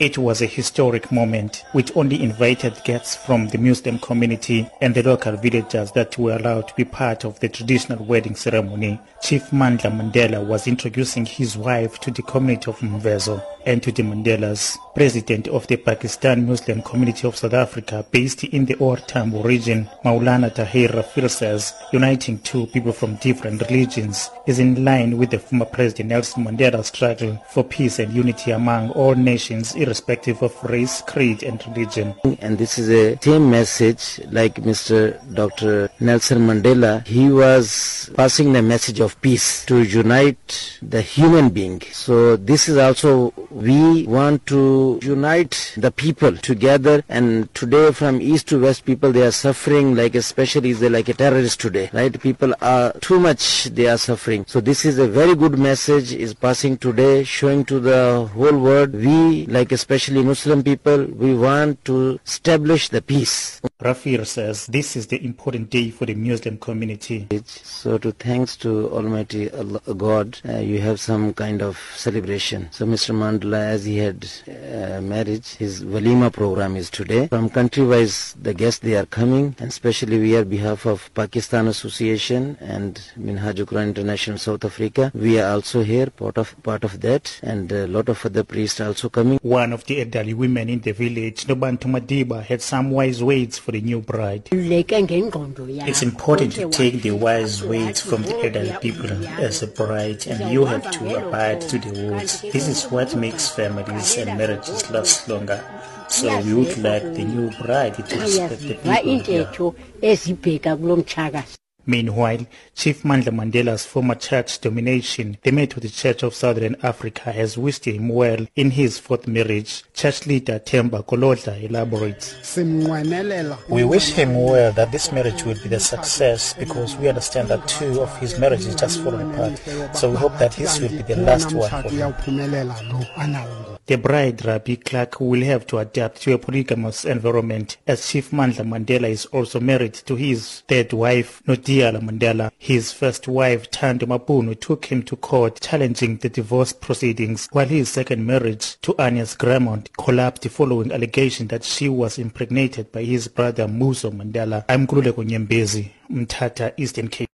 It was a historic moment which only invited guests from the Muslim community and the local villagers that were allowed to be part of the traditional wedding ceremony. Chief Mandla Mandela was introducing his wife to the community of Mvezo and to the Mandelas. President of the Pakistan Muslim Community of South Africa based in the Or Tambo region, Maulana Tahir Rafil says uniting two people from different religions is in line with the former President Nelson Mandela's struggle for peace and unity among all nations irrespective of race, creed and religion. And this is a same message like Mr. Dr. Nelson Mandela. He was passing the message of peace to unite the human being. So this is also we want to unite the people together and today from east to west people they are suffering like especially they like a terrorist today right? People are too much they are suffering. So this is a very good message is passing today showing to the whole world we like especially muslim people we want to establish the peace. Rafir says this is the important day for the Muslim community. so to thanks to almighty Allah, god uh, you have some kind of celebration. So mr mandela as he had uh, marriage his walima program is today from country wise the guests they are coming and especially we are behalf of pakistan association and minhaj Quran international south africa we are also here part of part of that and a lot of other priests also coming One of the elderly women in the village, Nobantu Madiba, had some wise words for the new bride. It's important to take the wise words from the elderly people as a bride and you have to abide to the words. This is what makes families and marriages last longer. So we would like the new bride to respect the people here. Meanwhile, Chief Mandla Mandela's former church domination, the Methodist Church of Southern Africa, has wished him well in his fourth marriage. Church leader Temba Kolodla elaborates. We wish him well that this marriage will be the success because we understand that two of his marriages just fallen apart. So we hope that this will be the last one for him. The bride, Rabie Clarke, will have to adapt to a polygamous environment as Chief Mandla Mandela is also married to his third wife, Nodiala Mandela. His first wife, Thando Mabunu, took him to court challenging the divorce proceedings, while his second marriage to Anais Grimaud collapsed following allegation that she was impregnated by his brother Mbuso Mandela. I'm Nkululeko Nyembezi, Mthatha, Eastern Cape.